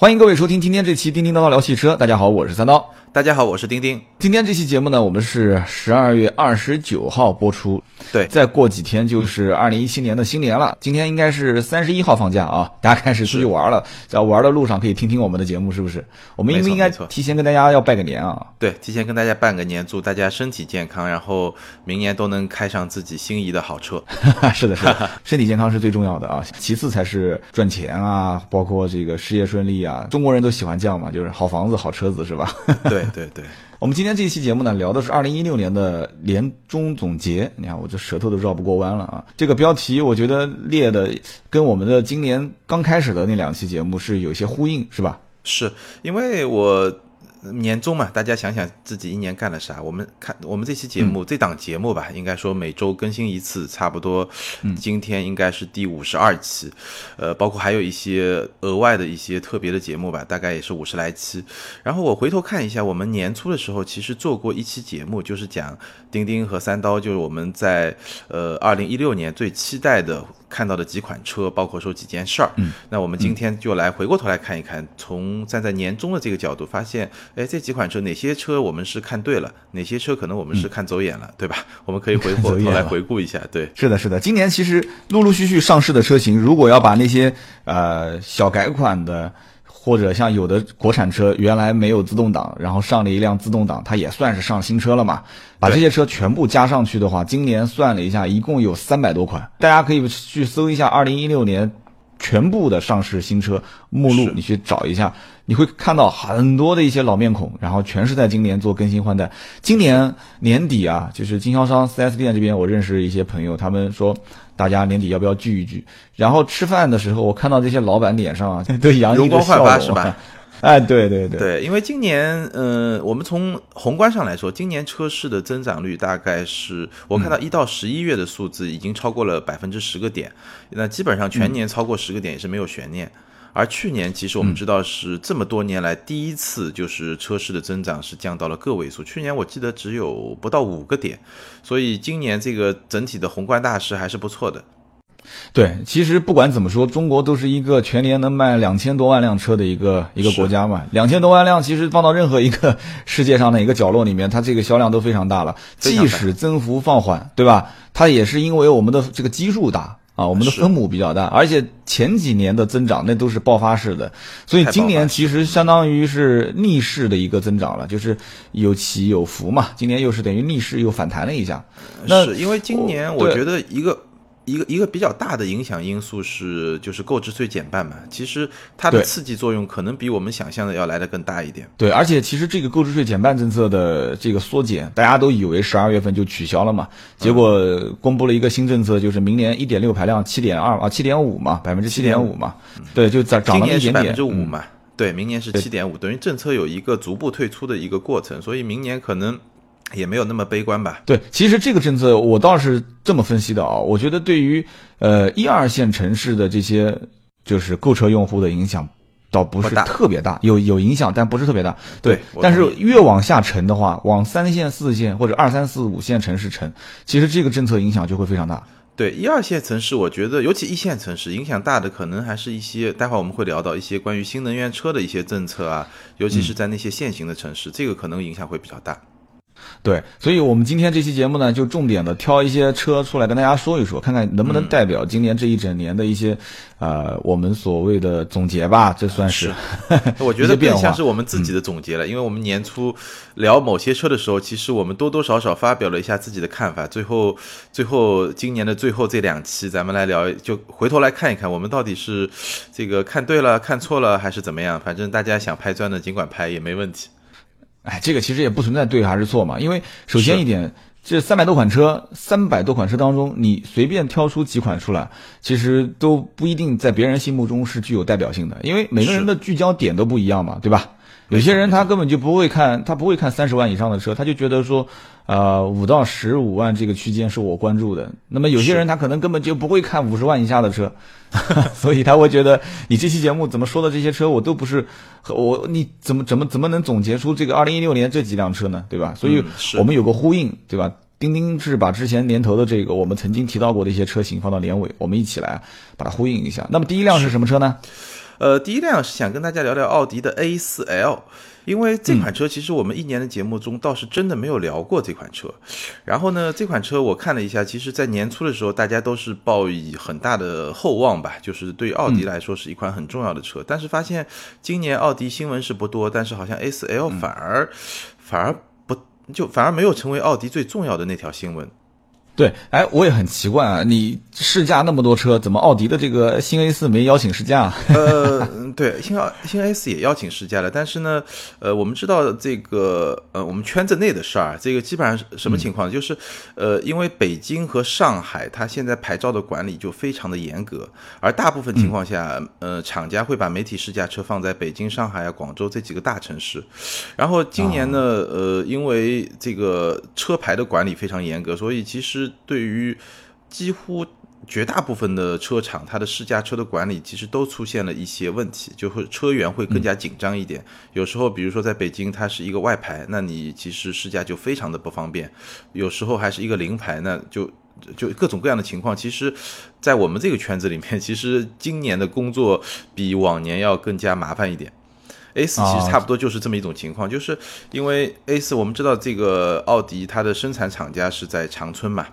欢迎各位收听今天这期《叮叮叨叨聊汽车》。大家好，我是三刀。大家好，我是丁丁。今天这期节目呢，我们是十二月二十九号播出。对，再过几天就是二零一七年的新年了。今天应该是三十一号放假啊，大家开始出去玩了。在玩的路上可以听听我们的节目，是不是？我们应不应该提前跟大家要拜个年啊？对，提前跟大家拜个年，祝大家身体健康，然后明年都能开上自己心仪的好车。是的，是的，身体健康是最重要的啊，其次才是赚钱啊，包括这个事业顺利啊。中国人都喜欢这样嘛，就是好房子、好车子，是吧？对。对 对对，我们今天这一期节目呢，聊的是二零一六年的年终总结。你看，我这舌头都绕不过弯了啊！这个标题我觉得列的跟我们的今年刚开始的那两期节目是有些呼应，是吧？是因为我。年终嘛，大家想想自己一年干了啥。我们看我们这期节目，这档节目吧，应该说每周更新一次，差不多。今天应该是第五十二期，呃，包括还有一些额外的一些特别的节目吧，大概也是五十来期。然后我回头看一下，我们年初的时候其实做过一期节目，就是讲钉钉和三刀，就是我们在呃二零一六年最期待的。看到的几款车，包括说几件事儿，嗯，那我们今天就来回过头来看一看，从站在年终的这个角度，发现，哎，这几款车哪些车我们是看对了，哪些车可能我们是看走眼了，对吧？我们可以回过头来回顾一下，对，是的，是的，今年其实陆陆续续上市的车型，如果要把那些呃小改款的。或者像有的国产车原来没有自动挡，然后上了一辆自动挡，它也算是上新车了嘛。把这些车全部加上去的话，今年算了一下，一共有三百多款。大家可以去搜一下二零一六年全部的上市新车目录，你去找一下，你会看到很多的一些老面孔，然后全是在今年做更新换代。今年年底啊，就是经销商 4S 店这边，我认识一些朋友，他们说。大家年底要不要聚一聚？然后吃饭的时候，我看到这些老板脸上啊，都洋溢着笑容，是吧？哎，对对对对，因为今年，呃，我们从宏观上来说，今年车市的增长率大概是我看到一到十一月的数字已经超过了百分之十个点，那基本上全年超过十个点也是没有悬念。而去年其实我们知道是这么多年来第一次，就是车市的增长是降到了个位数。去年我记得只有不到五个点，所以今年这个整体的宏观大势还是不错的。对，其实不管怎么说，中国都是一个全年能卖两千多万辆车的一个一个国家嘛。两千多万辆，其实放到任何一个世界上的一个角落里面，它这个销量都非常大了。即使增幅放缓，对吧？它也是因为我们的这个基数大。啊，我们的分母比较大，而且前几年的增长那都是爆发式的，所以今年其实相当于是逆势的一个增长了，就是有起有伏嘛。今年又是等于逆势又反弹了一下，那是因为今年我觉得一个。一个一个比较大的影响因素是，就是购置税减半嘛。其实它的刺激作用可能比我们想象的要来的更大一点。对，而且其实这个购置税减半政策的这个缩减，大家都以为十二月份就取消了嘛。结果公布了一个新政策，就是明年一点六排量七点二啊，七点五嘛，百分之七点五嘛。对，就涨涨了一点点。百分之五嘛。对，明年是七点五，等于政策有一个逐步退出的一个过程，所以明年可能。也没有那么悲观吧？对，其实这个政策我倒是这么分析的啊，我觉得对于呃一二线城市的这些就是购车用户的影响倒不是特别大，有有影响，但不是特别大。对，但是越往下沉的话，往三线、四线或者二三四五线城市沉，其实这个政策影响就会非常大。对，一二线城市，我觉得尤其一线城市影响大的，可能还是一些待会儿我们会聊到一些关于新能源车的一些政策啊，尤其是在那些限行的城市，这个可能影响会比较大。对，所以，我们今天这期节目呢，就重点的挑一些车出来跟大家说一说，看看能不能代表今年这一整年的一些，呃，我们所谓的总结吧。这算是，我觉得更像是我们自己的总结了。因为我们年初聊某些车的时候，其实我们多多少少发表了一下自己的看法。最后，最后今年的最后这两期，咱们来聊，就回头来看一看，我们到底是这个看对了、看错了，还是怎么样？反正大家想拍砖的，尽管拍也没问题。哎，这个其实也不存在对还是错嘛，因为首先一点，这三百多款车，三百多款车当中，你随便挑出几款出来，其实都不一定在别人心目中是具有代表性的，因为每个人的聚焦点都不一样嘛，对吧？有些人他根本就不会看，他不会看三十万以上的车，他就觉得说，呃，五到十五万这个区间是我关注的。那么有些人他可能根本就不会看五十万以下的车，所以他会觉得你这期节目怎么说的这些车我都不是，我你怎么怎么怎么能总结出这个二零一六年这几辆车呢？对吧？所以我们有个呼应，对吧？钉钉是把之前年头的这个我们曾经提到过的一些车型放到年尾，我们一起来把它呼应一下。那么第一辆是什么车呢？呃，第一辆是想跟大家聊聊奥迪的 A4L。因为这款车其实我们一年的节目中倒是真的没有聊过这款车，然后呢，这款车我看了一下，其实在年初的时候大家都是抱以很大的厚望吧，就是对奥迪来说是一款很重要的车，但是发现今年奥迪新闻是不多，但是好像 A4L 反而反而不就反而没有成为奥迪最重要的那条新闻。对，哎，我也很奇怪啊，你试驾那么多车，怎么奥迪的这个新 A 四没邀请试驾？呃，对，新奥新 A 四也邀请试驾了，但是呢，呃，我们知道这个，呃，我们圈子内的事儿，这个基本上什么情况？就是，呃，因为北京和上海，它现在牌照的管理就非常的严格，而大部分情况下，呃，厂家会把媒体试驾车放在北京、上海啊、广州这几个大城市，然后今年呢，呃，因为这个车牌的管理非常严格，所以其实。对于几乎绝大部分的车厂，它的试驾车的管理其实都出现了一些问题，就会车源会更加紧张一点。有时候，比如说在北京，它是一个外牌，那你其实试驾就非常的不方便；有时候还是一个临牌，那就就各种各样的情况。其实，在我们这个圈子里面，其实今年的工作比往年要更加麻烦一点。A 四其实差不多就是这么一种情况，就是因为 A 四我们知道这个奥迪它的生产厂家是在长春嘛，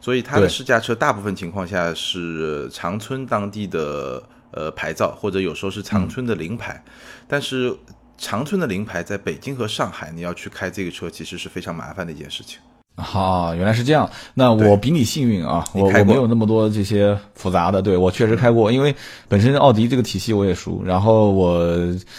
所以它的试驾车大部分情况下是长春当地的呃牌照，或者有时候是长春的临牌，但是长春的临牌在北京和上海你要去开这个车，其实是非常麻烦的一件事情。好，原来是这样。那我比你幸运啊，我我没有那么多这些复杂的。对我确实开过，因为本身奥迪这个体系我也熟，然后我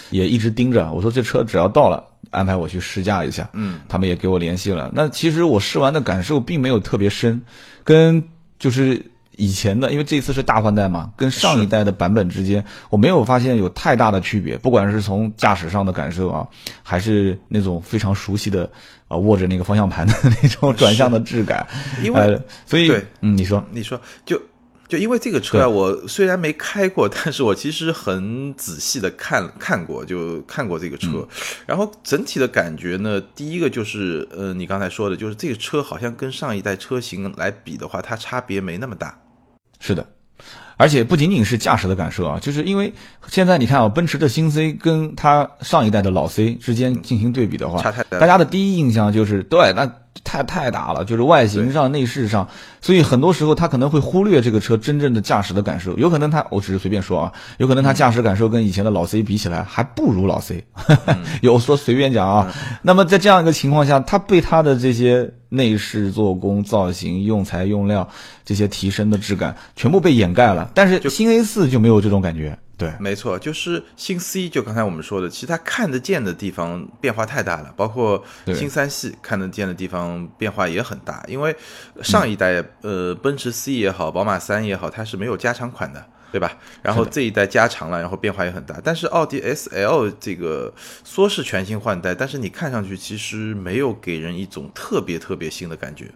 也一直盯着。我说这车只要到了，安排我去试驾一下。嗯，他们也给我联系了。那其实我试完的感受并没有特别深，跟就是。以前的，因为这次是大换代嘛，跟上一代的版本之间，我没有发现有太大的区别。不管是从驾驶上的感受啊，还是那种非常熟悉的啊握着那个方向盘的那种转向的质感，因为所以对，嗯，你说，你说，就就因为这个车啊，我虽然没开过，但是我其实很仔细的看看过，就看过这个车，然后整体的感觉呢，第一个就是呃，你刚才说的，就是这个车好像跟上一代车型来比的话，它差别没那么大。是的，而且不仅仅是驾驶的感受啊，就是因为现在你看啊，奔驰的新 C 跟它上一代的老 C 之间进行对比的话，大家的第一印象就是对那。太太大了，就是外形上、内饰上，所以很多时候他可能会忽略这个车真正的驾驶的感受。有可能他，我只是随便说啊，有可能他驾驶感受跟以前的老 C 比起来还不如老 C。有说随便讲啊。那么在这样一个情况下，他被他的这些内饰、做工、造型、用材用料这些提升的质感全部被掩盖了。但是新 A 四就没有这种感觉。对，没错，就是新 C，就刚才我们说的，其实它看得见的地方变化太大了，包括新三系看得见的地方变化也很大。因为上一代呃奔驰 C 也好，宝马三也好，它是没有加长款的，对吧？然后这一代加长了，然后变化也很大。但是奥迪 S L 这个说是全新换代，但是你看上去其实没有给人一种特别特别新的感觉。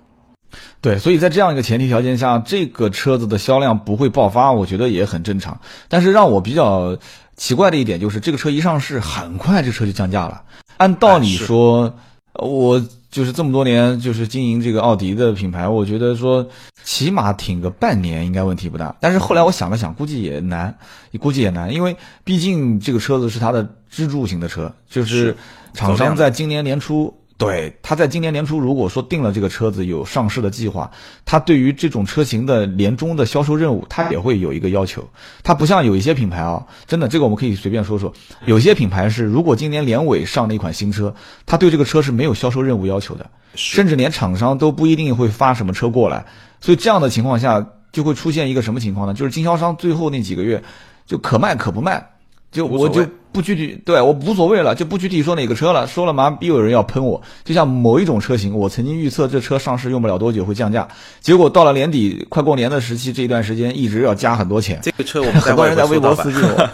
对，所以在这样一个前提条件下，这个车子的销量不会爆发，我觉得也很正常。但是让我比较奇怪的一点就是，这个车一上市，很快这车就降价了。按道理说，我就是这么多年就是经营这个奥迪的品牌，我觉得说起码挺个半年应该问题不大。但是后来我想了想，估计也难，估计也难，因为毕竟这个车子是它的支柱型的车，就是厂商在今年年初。对，他在今年年初如果说定了这个车子有上市的计划，他对于这种车型的年终的销售任务，他也会有一个要求。他不像有一些品牌啊，真的这个我们可以随便说说。有些品牌是如果今年年尾上了一款新车，他对这个车是没有销售任务要求的，甚至连厂商都不一定会发什么车过来。所以这样的情况下，就会出现一个什么情况呢？就是经销商最后那几个月就可卖可不卖。就我就不具体对我无所谓了，就不具体说哪个车了。说了嘛，又有人要喷我。就像某一种车型，我曾经预测这车上市用不了多久会降价，结果到了年底快过年的时期，这一段时间一直要加很多钱。这个车我们很多人在微博私信我。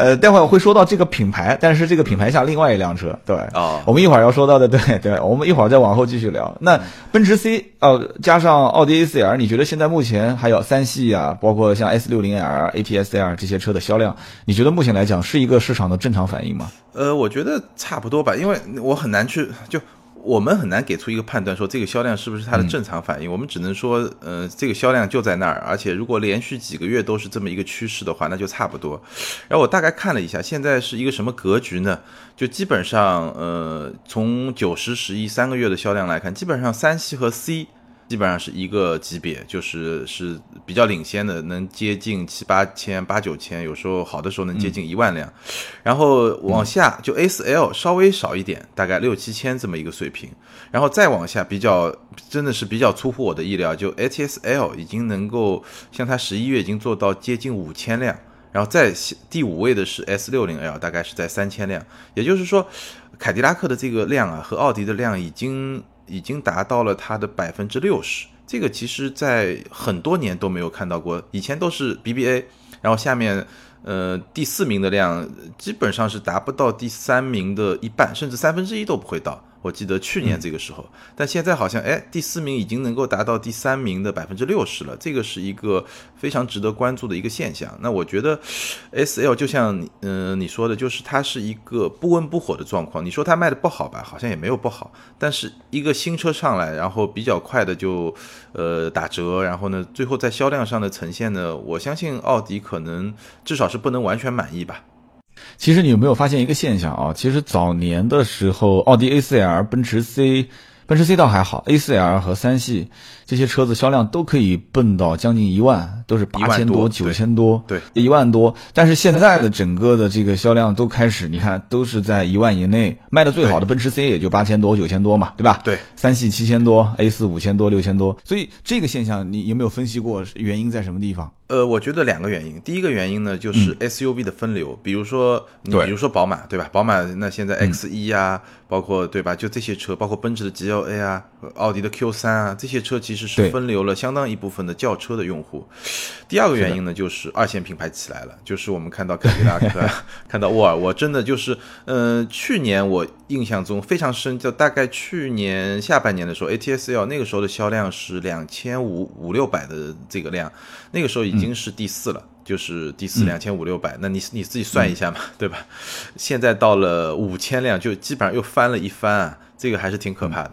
呃，待会儿我会说到这个品牌，但是这个品牌下另外一辆车，对，哦，我们一会儿要说到的，对对，我们一会儿再往后继续聊。那奔驰 C 哦，加上奥迪 A4L，你觉得现在目前还有三系啊，包括像 S60L、ATS-L 这些车的销量，你觉得目前来讲是一个市场的正常反应吗？呃，我觉得差不多吧，因为我很难去就。我们很难给出一个判断，说这个销量是不是它的正常反应。我们只能说，呃，这个销量就在那儿，而且如果连续几个月都是这么一个趋势的话，那就差不多。然后我大概看了一下，现在是一个什么格局呢？就基本上，呃，从九十十一三个月的销量来看，基本上三系和 C。基本上是一个级别，就是是比较领先的，能接近七八千、八九千，有时候好的时候能接近一万辆。然后往下就 A 四 L 稍微少一点，大概六七千这么一个水平。然后再往下，比较真的是比较出乎我的意料，就 H S L 已经能够像它十一月已经做到接近五千辆。然后在第五位的是 S 六零 L，大概是在三千辆。也就是说，凯迪拉克的这个量啊，和奥迪的量已经。已经达到了它的百分之六十，这个其实在很多年都没有看到过，以前都是 BBA，然后下面呃第四名的量基本上是达不到第三名的一半，甚至三分之一都不会到。我记得去年这个时候，但现在好像哎，第四名已经能够达到第三名的百分之六十了，这个是一个非常值得关注的一个现象。那我觉得，S L 就像嗯你说的，就是它是一个不温不火的状况。你说它卖的不好吧，好像也没有不好，但是一个新车上来，然后比较快的就呃打折，然后呢，最后在销量上的呈现呢，我相信奥迪可能至少是不能完全满意吧。其实你有没有发现一个现象啊？其实早年的时候，奥迪 A4L、奔驰 C、奔驰 C 倒还好，A4L 和三系这些车子销量都可以奔到将近一万，都是八千多、九千多，对，一万多。但是现在的整个的这个销量都开始，你看都是在一万以内，卖的最好的奔驰 C 也就八千多、九千多嘛，对吧？对，三系七千多，A 四五千多、六千多。所以这个现象你有没有分析过原因在什么地方？呃，我觉得两个原因。第一个原因呢，就是 SUV 的分流，比如说你比如说宝马，对吧？宝马那现在 X 一啊，包括对吧？就这些车，包括奔驰的 GLA 啊，奥迪的 Q 三啊，这些车其实是分流了相当一部分的轿车的用户。第二个原因呢，就是二线品牌起来了，就是我们看到凯迪拉克，看到沃尔沃，真的就是，呃，去年我印象中非常深，就大概去年下半年的时候，ATS-L 那个时候的销量是两千五五六百的这个量，那个时候已。已经是第四了，就是第四两千五六百，那你你自己算一下嘛，对吧？现在到了五千辆，就基本上又翻了一番啊，这个还是挺可怕的。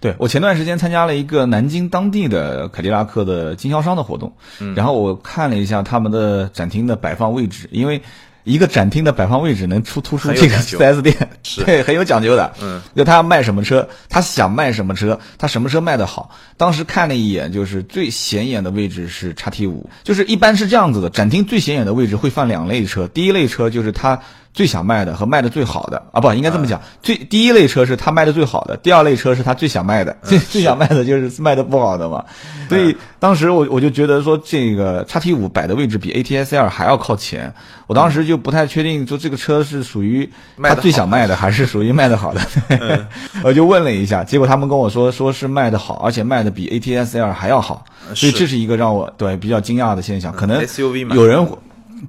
对我前段时间参加了一个南京当地的凯迪拉克的经销商的活动，然后我看了一下他们的展厅的摆放位置，因为。一个展厅的摆放位置能出突出这个四 S 店，对，很有讲究的。嗯，就他要卖什么车，他想卖什么车，他什么车卖的好。当时看了一眼，就是最显眼的位置是叉 T 五，就是一般是这样子的，展厅最显眼的位置会放两类车，第一类车就是他。最想卖的和卖的最好的啊，不应该这么讲。最第一类车是他卖的最好的，第二类车是他最想卖的。最最想卖的就是卖的不好的嘛。所以当时我我就觉得说，这个叉 T 五摆的位置比 A T S L 还要靠前。我当时就不太确定，说这个车是属于他最想卖的，还是属于卖的好的。我就问了一下，结果他们跟我说，说是卖的好，而且卖的比 A T S L 还要好。所以这是一个让我对比较惊讶的现象。可能有人。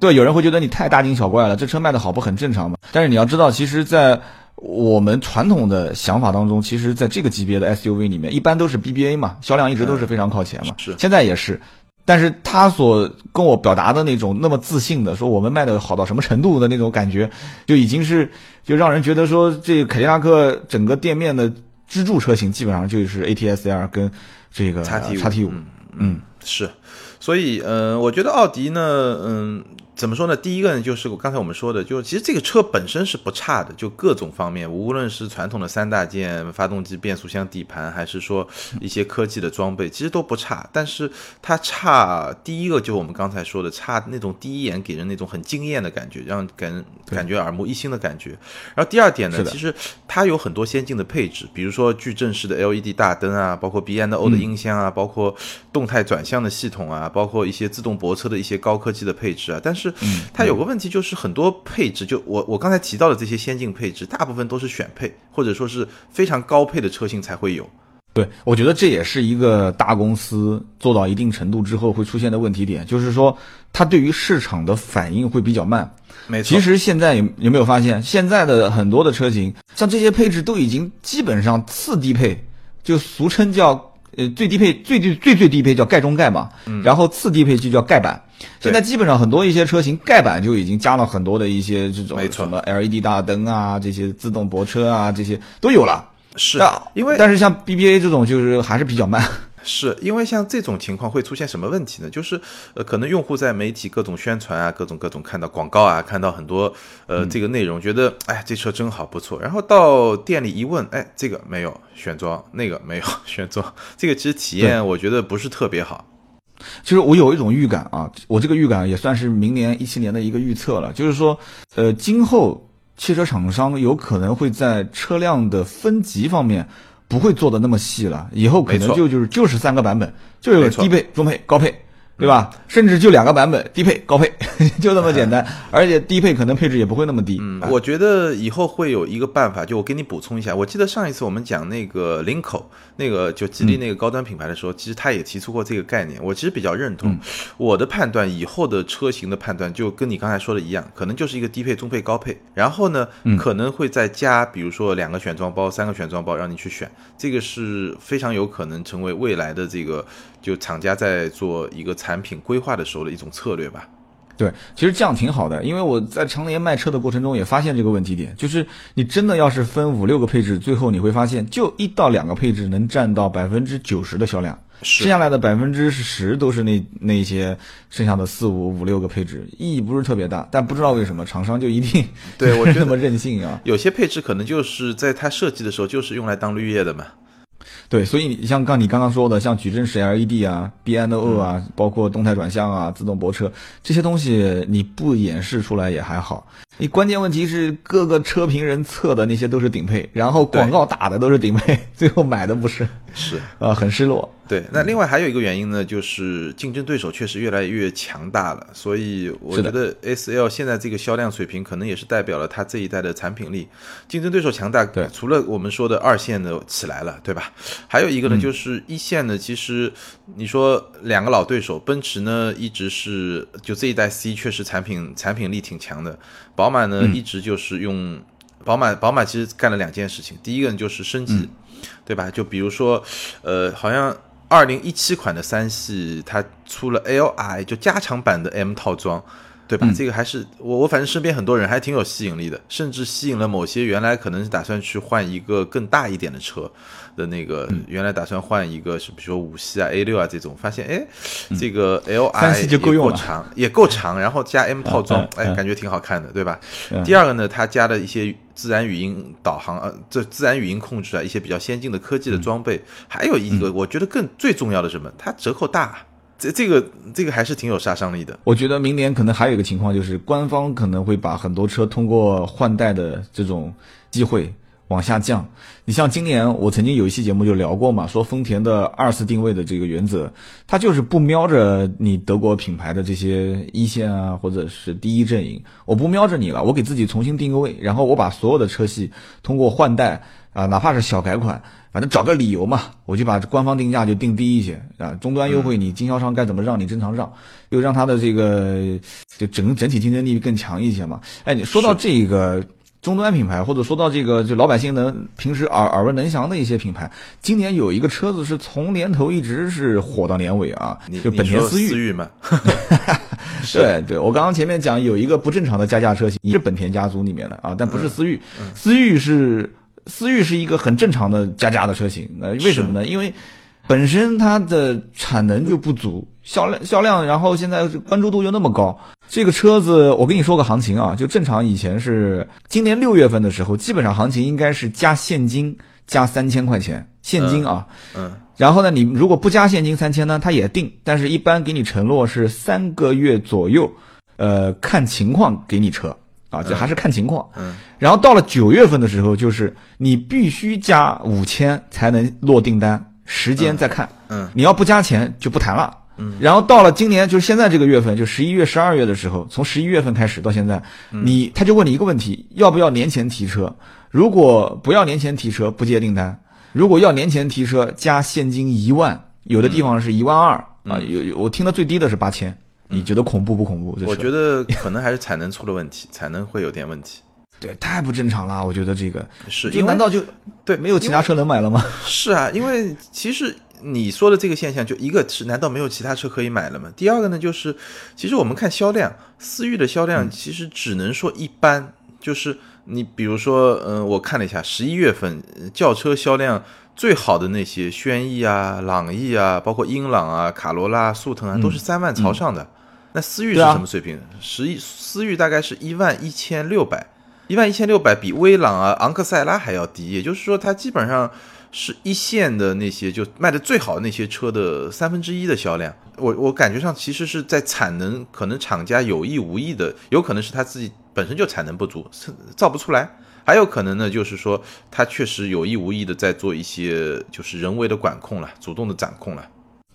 对，有人会觉得你太大惊小怪了，这车卖的好不很正常吗？但是你要知道，其实，在我们传统的想法当中，其实在这个级别的 SUV 里面，一般都是 BBA 嘛，销量一直都是非常靠前嘛。是，现在也是。但是他所跟我表达的那种那么自信的说我们卖的好到什么程度的那种感觉，就已经是就让人觉得说，这凯迪拉克整个店面的支柱车型基本上就是 ATS-L 跟这个叉 T 五。嗯，是。所以，嗯，我觉得奥迪呢，嗯。怎么说呢？第一个呢，就是刚才我们说的，就是其实这个车本身是不差的，就各种方面，无论是传统的三大件，发动机、变速箱、底盘，还是说一些科技的装备，其实都不差。但是它差，第一个就是我们刚才说的，差那种第一眼给人那种很惊艳的感觉，让感感觉耳目一新的感觉。然后第二点呢，其实它有很多先进的配置，比如说矩阵式的 LED 大灯啊，包括 B&O 的音箱啊，包括动态转向的系统啊，包括一些自动泊车的一些高科技的配置啊，但是。嗯，它有个问题，就是很多配置，就我我刚才提到的这些先进配置，大部分都是选配，或者说是非常高配的车型才会有。对，我觉得这也是一个大公司做到一定程度之后会出现的问题点，就是说它对于市场的反应会比较慢。没错。其实现在有有没有发现，现在的很多的车型，像这些配置都已经基本上次低配，就俗称叫呃最低配最最最最低配叫盖中盖嘛，然后次低配就叫盖板。现在基本上很多一些车型盖板就已经加了很多的一些这种什么 LED 大灯啊，这些自动泊车啊，这些都有了。是啊因为但是像 BBA 这种就是还是比较慢。是因为像这种情况会出现什么问题呢？就是呃，可能用户在媒体各种宣传啊，各种各种看到广告啊，看到很多呃这个内容，觉得哎这车真好不错，然后到店里一问，哎这个没有选装，那个没有 选装，这个其实体验我觉得不是特别好。其实我有一种预感啊，我这个预感也算是明年一七年的一个预测了，就是说，呃，今后汽车厂商有可能会在车辆的分级方面。不会做的那么细了，以后可能就就是就是三个版本，就有低配、中配、高配。对吧？甚至就两个版本，低配、高配，就那么简单。而且低配可能配置也不会那么低。嗯，我觉得以后会有一个办法，就我给你补充一下。我记得上一次我们讲那个林口那个就吉利那个高端品牌的时候，其实他也提出过这个概念。我其实比较认同。我的判断，以后的车型的判断就跟你刚才说的一样，可能就是一个低配、中配、高配，然后呢，可能会再加，比如说两个选装包、三个选装包让你去选。这个是非常有可能成为未来的这个。就厂家在做一个产品规划的时候的一种策略吧。对，其实这样挺好的，因为我在常年卖车的过程中也发现这个问题点，就是你真的要是分五六个配置，最后你会发现，就一到两个配置能占到百分之九十的销量，剩下来的百分之十都是那那些剩下的四五五六个配置，意义不是特别大。但不知道为什么厂商就一定对我 那么任性啊？有些配置可能就是在它设计的时候就是用来当绿叶的嘛。对，所以像刚你刚刚说的，像矩阵式 LED 啊、B N O 啊，包括动态转向啊、自动泊车这些东西，你不演示出来也还好。你关键问题是各个车评人测的那些都是顶配，然后广告打的都是顶配，最后买的不是，是 啊，很失落。对，那另外还有一个原因呢，就是竞争对手确实越来越强大了，所以我觉得 S L 现在这个销量水平，可能也是代表了它这一代的产品力。竞争对手强大，对，除了我们说的二线的起来了，对吧？还有一个呢，就是一线呢，其实你说两个老对手，奔驰呢一直是就这一代 C 确实产品产品力挺强的，宝马呢一直就是用宝马，宝马其实干了两件事情，第一个呢就是升级，对吧？就比如说，呃，好像。二零一七款的三系，它出了 Li 就加长版的 M 套装，对吧？这个还是我我反正身边很多人还挺有吸引力的，甚至吸引了某些原来可能是打算去换一个更大一点的车的那个，原来打算换一个是比如说五系啊 A 六啊这种，发现哎，这个 Li 就够用长也够长，然后加 M 套装，哎，感觉挺好看的，对吧？第二个呢，它加了一些。自然语音导航，呃，这自然语音控制啊，一些比较先进的科技的装备，还有一个我觉得更最重要的什么，它折扣大，这这个这个还是挺有杀伤力的。我觉得明年可能还有一个情况，就是官方可能会把很多车通过换代的这种机会。往下降，你像今年我曾经有一期节目就聊过嘛，说丰田的二次定位的这个原则，它就是不瞄着你德国品牌的这些一线啊，或者是第一阵营，我不瞄着你了，我给自己重新定个位，然后我把所有的车系通过换代啊，哪怕是小改款，反正找个理由嘛，我就把官方定价就定低一些啊，终端优惠你经销商该怎么让你正常让，又让它的这个就整整体竞争力更强一些嘛。哎，你说到这个。终端品牌，或者说到这个，就老百姓能平时耳耳闻能详的一些品牌，今年有一个车子是从年头一直是火到年尾啊，就本田思域。思域嘛，对对，我刚刚前面讲有一个不正常的加价车型，也是本田家族里面的啊，但不是思域，思域是思域是一个很正常的加价的车型，那为什么呢？因为本身它的产能就不足。销量销量，然后现在关注度又那么高，这个车子我跟你说个行情啊，就正常以前是今年六月份的时候，基本上行情应该是加现金加三千块钱现金啊，嗯，然后呢，你如果不加现金三千呢，他也定，但是一般给你承诺是三个月左右，呃，看情况给你车啊，这还是看情况，嗯，然后到了九月份的时候，就是你必须加五千才能落订单，时间再看，嗯，你要不加钱就不谈了。嗯，然后到了今年，就是现在这个月份，就十一月、十二月的时候，从十一月份开始到现在，你他就问你一个问题：要不要年前提车？如果不要年前提车，不接订单；如果要年前提车，加现金一万，有的地方是一万二啊。有有，我听的最低的是八千。你觉得恐怖不恐怖？我觉得可能还是产能出了问题，产能会有点问题。对，太不正常了。我觉得这个是，难道就对没有其他车能买了吗？是啊，因为其实。你说的这个现象，就一个是难道没有其他车可以买了吗？第二个呢，就是其实我们看销量，思域的销量其实只能说一般，就是你比如说，嗯，我看了一下十一月份轿车销量最好的那些轩逸啊、朗逸啊，包括英朗啊、卡罗拉、速腾啊，都是三万朝上的。那思域是什么水平？十一思域大概是一万一千六百，一万一千六百比威朗啊、昂克赛拉还要低，也就是说它基本上。是一线的那些就卖的最好的那些车的三分之一的销量，我我感觉上其实是在产能，可能厂家有意无意的，有可能是他自己本身就产能不足，造不出来，还有可能呢就是说他确实有意无意的在做一些就是人为的管控了，主动的掌控了。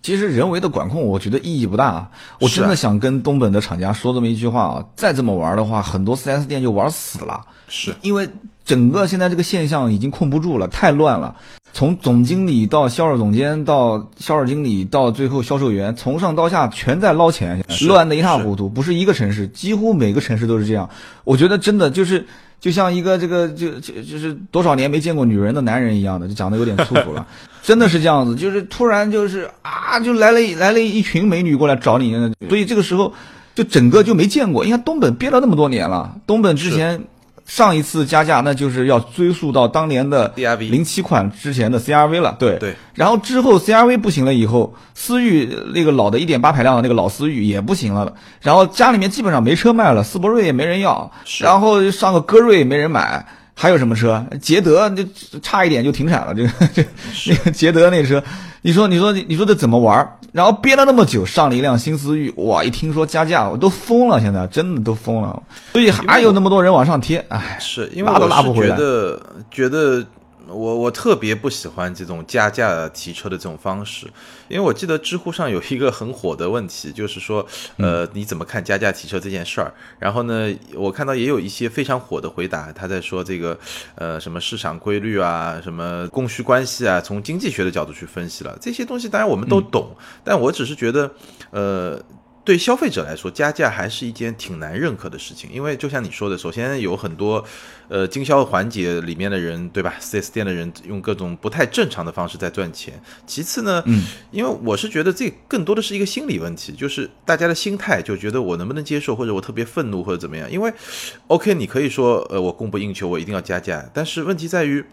其实人为的管控，我觉得意义不大啊。我真的想跟东本的厂家说这么一句话啊，再这么玩的话，很多 4S 店就玩死了。是因为整个现在这个现象已经控不住了，太乱了。从总经理到销售总监到销售经理到最后销售员，从上到下全在捞钱，乱的一塌糊涂。不是一个城市，几乎每个城市都是这样。我觉得真的就是就像一个这个就就就是多少年没见过女人的男人一样的，就讲的有点粗俗了。真的是这样子，就是突然就是啊，就来了来了一群美女过来找你，所以这个时候就整个就没见过。你看东本憋了那么多年了，东本之前。上一次加价，那就是要追溯到当年的零七款之前的 CRV 了。对对。然后之后 CRV 不行了以后，思域那个老的一点八排量的那个老思域也不行了。然后家里面基本上没车卖了，斯铂瑞也没人要。然后上个歌瑞也没人买，还有什么车？捷德就差一点就停产了。这个这那个捷德那车。你说，你说，你说这怎么玩？然后憋了那么久，上了一辆新思域，哇！一听说加价，我都疯了，现在真的都疯了。所以还有那么多人往上贴，哎，是因为我是觉得觉得。我我特别不喜欢这种加价提车的这种方式，因为我记得知乎上有一个很火的问题，就是说，呃，你怎么看加价提车这件事儿？然后呢，我看到也有一些非常火的回答，他在说这个，呃，什么市场规律啊，什么供需关系啊，从经济学的角度去分析了这些东西，当然我们都懂，但我只是觉得，呃。对消费者来说，加价还是一件挺难认可的事情，因为就像你说的，首先有很多，呃，经销环节里面的人，对吧？4S 店的人用各种不太正常的方式在赚钱。其次呢，嗯，因为我是觉得这更多的是一个心理问题，就是大家的心态就觉得我能不能接受，或者我特别愤怒或者怎么样。因为，OK，你可以说，呃，我供不应求，我一定要加价，但是问题在于。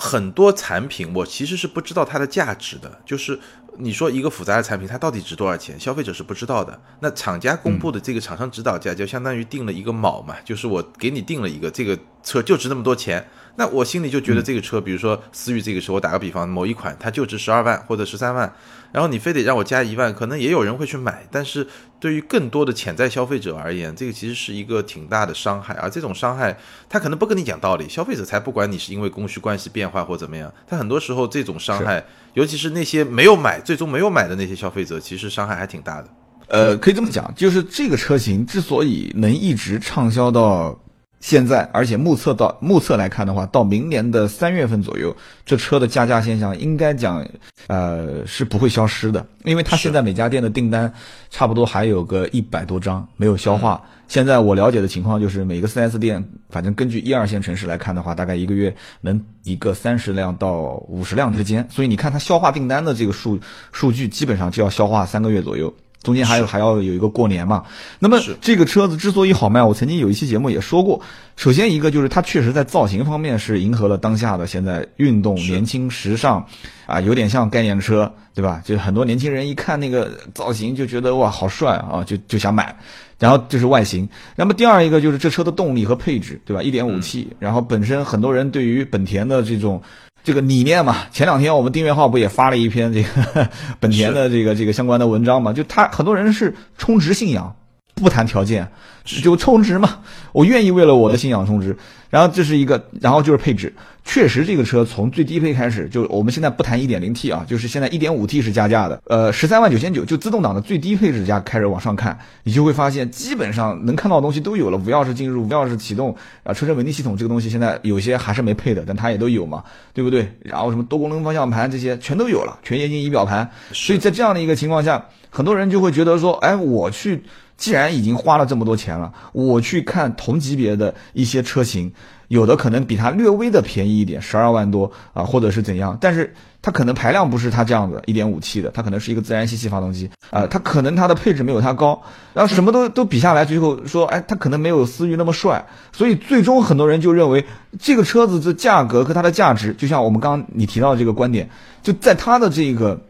很多产品我其实是不知道它的价值的，就是你说一个复杂的产品它到底值多少钱，消费者是不知道的。那厂家公布的这个厂商指导价就相当于定了一个锚嘛，就是我给你定了一个这个车就值那么多钱。那我心里就觉得这个车，比如说思域这个车，我打个比方，某一款它就值十二万或者十三万，然后你非得让我加一万，可能也有人会去买，但是对于更多的潜在消费者而言，这个其实是一个挺大的伤害，而这种伤害他可能不跟你讲道理，消费者才不管你是因为供需关系变化或怎么样，他很多时候这种伤害，尤其是那些没有买最终没有买的那些消费者，其实伤害还挺大的。呃，可以这么讲，就是这个车型之所以能一直畅销到。现在，而且目测到目测来看的话，到明年的三月份左右，这车的加价现象应该讲，呃，是不会消失的，因为它现在每家店的订单差不多还有个一百多张没有消化。现在我了解的情况就是，每个 4S 店，反正根据一二线城市来看的话，大概一个月能一个三十辆到五十辆之间。所以你看它消化订单的这个数数据，基本上就要消化三个月左右。中间还有还要有一个过年嘛，那么这个车子之所以好卖，我曾经有一期节目也说过。首先一个就是它确实在造型方面是迎合了当下的现在运动、年轻、时尚，啊，有点像概念车，对吧？就很多年轻人一看那个造型就觉得哇好帅啊，就就想买。然后就是外形。那么第二一个就是这车的动力和配置，对吧？一点五 T，然后本身很多人对于本田的这种。这个理念嘛，前两天我们订阅号不也发了一篇这个 本田的这个这个相关的文章嘛？就他很多人是充值信仰，不谈条件，就充值嘛，我愿意为了我的信仰充值。然后这是一个，然后就是配置。确实，这个车从最低配开始，就我们现在不谈一点零 T 啊，就是现在一点五 T 是加价的。呃，十三万九千九，就自动挡的最低配置价开始往上看，你就会发现基本上能看到的东西都有了。无钥匙进入、无钥匙启动啊，车身稳定系统这个东西现在有些还是没配的，但它也都有嘛，对不对？然后什么多功能方向盘这些全都有了，全液晶仪表盘。所以在这样的一个情况下，很多人就会觉得说，哎，我去。既然已经花了这么多钱了，我去看同级别的一些车型，有的可能比它略微的便宜一点，十二万多啊，或者是怎样，但是它可能排量不是它这样子一点五 T 的，它可能是一个自然吸气发动机啊，它可能它的配置没有它高，然后什么都都比下来，最后说，哎，它可能没有思域那么帅，所以最终很多人就认为这个车子的价格和它的价值，就像我们刚刚你提到的这个观点，就在它的这个。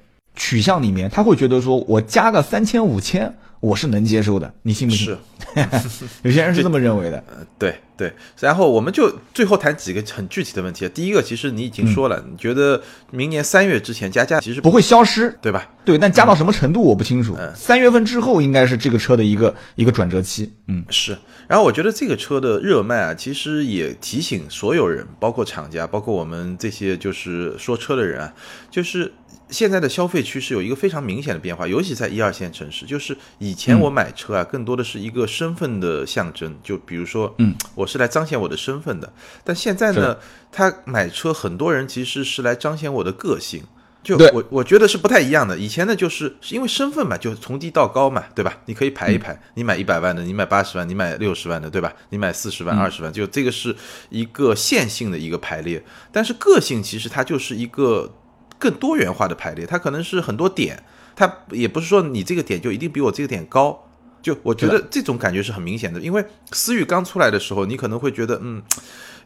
取向里面，他会觉得说，我加个三千五千，我是能接受的，你信不信？是，有些人是这么认为的。呃，对对。然后我们就最后谈几个很具体的问题。第一个，其实你已经说了，你觉得明年三月之前加价其实不会消失，对吧？对，但加到什么程度我不清楚。三月份之后应该是这个车的一个一个转折期。嗯，是。然后我觉得这个车的热卖啊，其实也提醒所有人，包括厂家，包括我们这些就是说车的人啊，就是。现在的消费趋势有一个非常明显的变化，尤其在一二线城市，就是以前我买车啊，更多的是一个身份的象征，就比如说，嗯，我是来彰显我的身份的。但现在呢，他买车，很多人其实是来彰显我的个性。就我我觉得是不太一样的。以前呢，就是因为身份嘛，就从低到高嘛，对吧？你可以排一排，你买一百万的，你买八十万，你买六十万的，对吧？你买四十万、二十万，就这个是一个线性的一个排列。但是个性其实它就是一个。更多元化的排列，它可能是很多点，它也不是说你这个点就一定比我这个点高。就我觉得这种感觉是很明显的，因为思域刚出来的时候，你可能会觉得，嗯，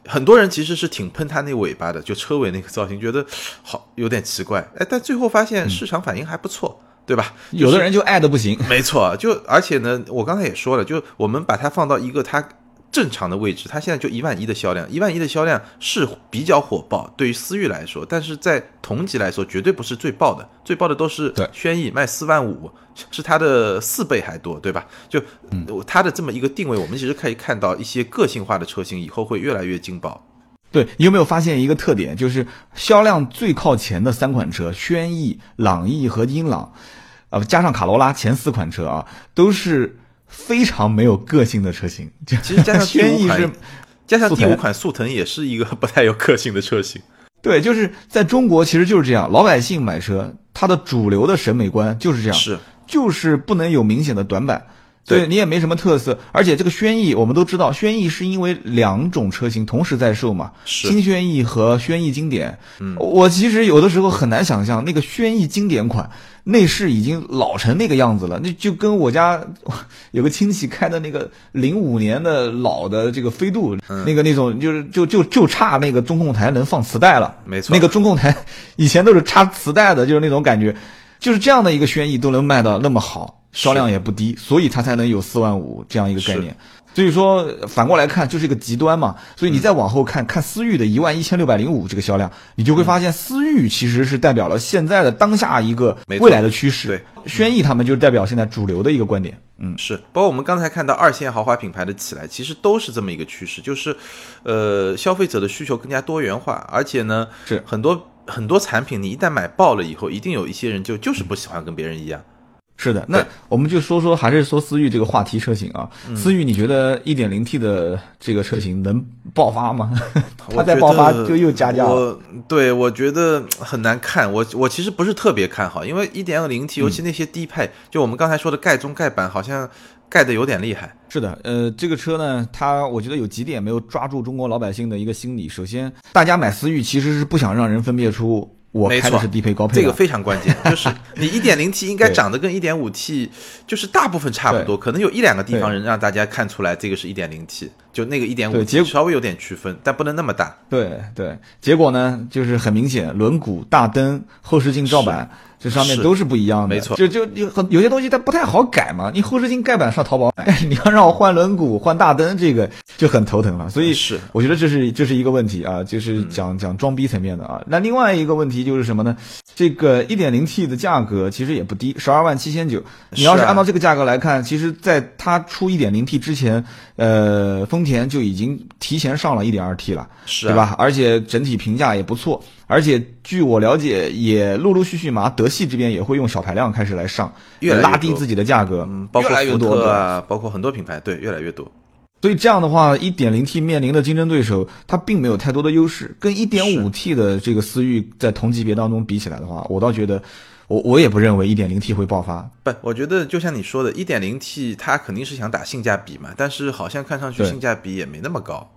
很多人其实是挺喷它那尾巴的，就车尾那个造型，觉得好有点奇怪。哎，但最后发现市场反应还不错，对吧？有的人就爱的不行。没错，就而且呢，我刚才也说了，就我们把它放到一个它。正常的位置，它现在就一万一的销量，一万一的销量是比较火爆，对于思域来说，但是在同级来说，绝对不是最爆的，最爆的都是轩逸卖四万五，是它的四倍还多，对吧？就它的这么一个定位，我们其实可以看到一些个性化的车型以后会越来越劲爆。对你有没有发现一个特点，就是销量最靠前的三款车，轩逸、朗逸和英朗，呃，加上卡罗拉前四款车啊，都是。非常没有个性的车型，其实加上 轩逸是，加上第五款速腾也是一个不太有个性的车型。对，就是在中国其实就是这样，老百姓买车，他的主流的审美观就是这样，是，就是不能有明显的短板。对你也没什么特色，而且这个轩逸我们都知道，轩逸是因为两种车型同时在售嘛，新轩逸和轩逸经典。嗯，我其实有的时候很难想象那个轩逸经典款内饰已经老成那个样子了，那就跟我家有个亲戚开的那个零五年的老的这个飞度，那个那种就是就就就差那个中控台能放磁带了，没错，那个中控台 以前都是插磁带的，就是那种感觉，就是这样的一个轩逸都能卖到那么好。销量也不低，所以它才能有四万五这样一个概念。所以说反过来看就是一个极端嘛。所以你再往后看看思域的一万一千六百零五这个销量，你就会发现思域其实是代表了现在的当下一个未来的趋势。对，轩逸他们就是代表现在主流的一个观点。嗯，是。包括我们刚才看到二线豪华品牌的起来，其实都是这么一个趋势，就是，呃，消费者的需求更加多元化，而且呢，是很多很多产品你一旦买爆了以后，一定有一些人就就是不喜欢跟别人一样。是的，那我们就说说，还是说思域这个话题车型啊。思域，你觉得一点零 T 的这个车型能爆发吗？它再爆发就又加价了。对，我觉得很难看。我我其实不是特别看好，因为一点二零 T，尤其那些低配，就我们刚才说的盖中盖板，好像盖的有点厉害。是的，呃，这个车呢，它我觉得有几点没有抓住中国老百姓的一个心理。首先，大家买思域其实是不想让人分辨出。我开的是低配高配，这个非常关键，就是你一点零 T 应该长得跟一点五 T 就是大部分差不多，可能有一两个地方人让大家看出来这个是一点零 T，就那个一点五 T 稍微有点区分，但不能那么大。对对，结果呢就是很明显，轮毂、大灯、后视镜照板。这上面都是不一样的，没错，就就有很有些东西它不太好改嘛。你后视镜盖板上淘宝买，你要让我换轮毂、换大灯，这个就很头疼了。所以是，我觉得这是这是一个问题啊，就是讲讲装逼层面的啊。那另外一个问题就是什么呢？这个一点零 T 的价格其实也不低，十二万七千九。你要是按照这个价格来看，其实在它出一点零 T 之前，呃，丰田就已经提前上了一点二 T 了，是，对吧？而且整体评价也不错。而且据我了解，也陆陆续续嘛，德系这边也会用小排量开始来上，越拉低自己的价格，嗯包括福特啊，包括很多品牌，对，越来越多。所以这样的话，一点零 T 面临的竞争对手，它并没有太多的优势，跟一点五 T 的这个思域在同级别当中比起来的话，我倒觉得。我我也不认为 1.0T 会爆发。不，我觉得就像你说的，1.0T 它肯定是想打性价比嘛，但是好像看上去性价比也没那么高。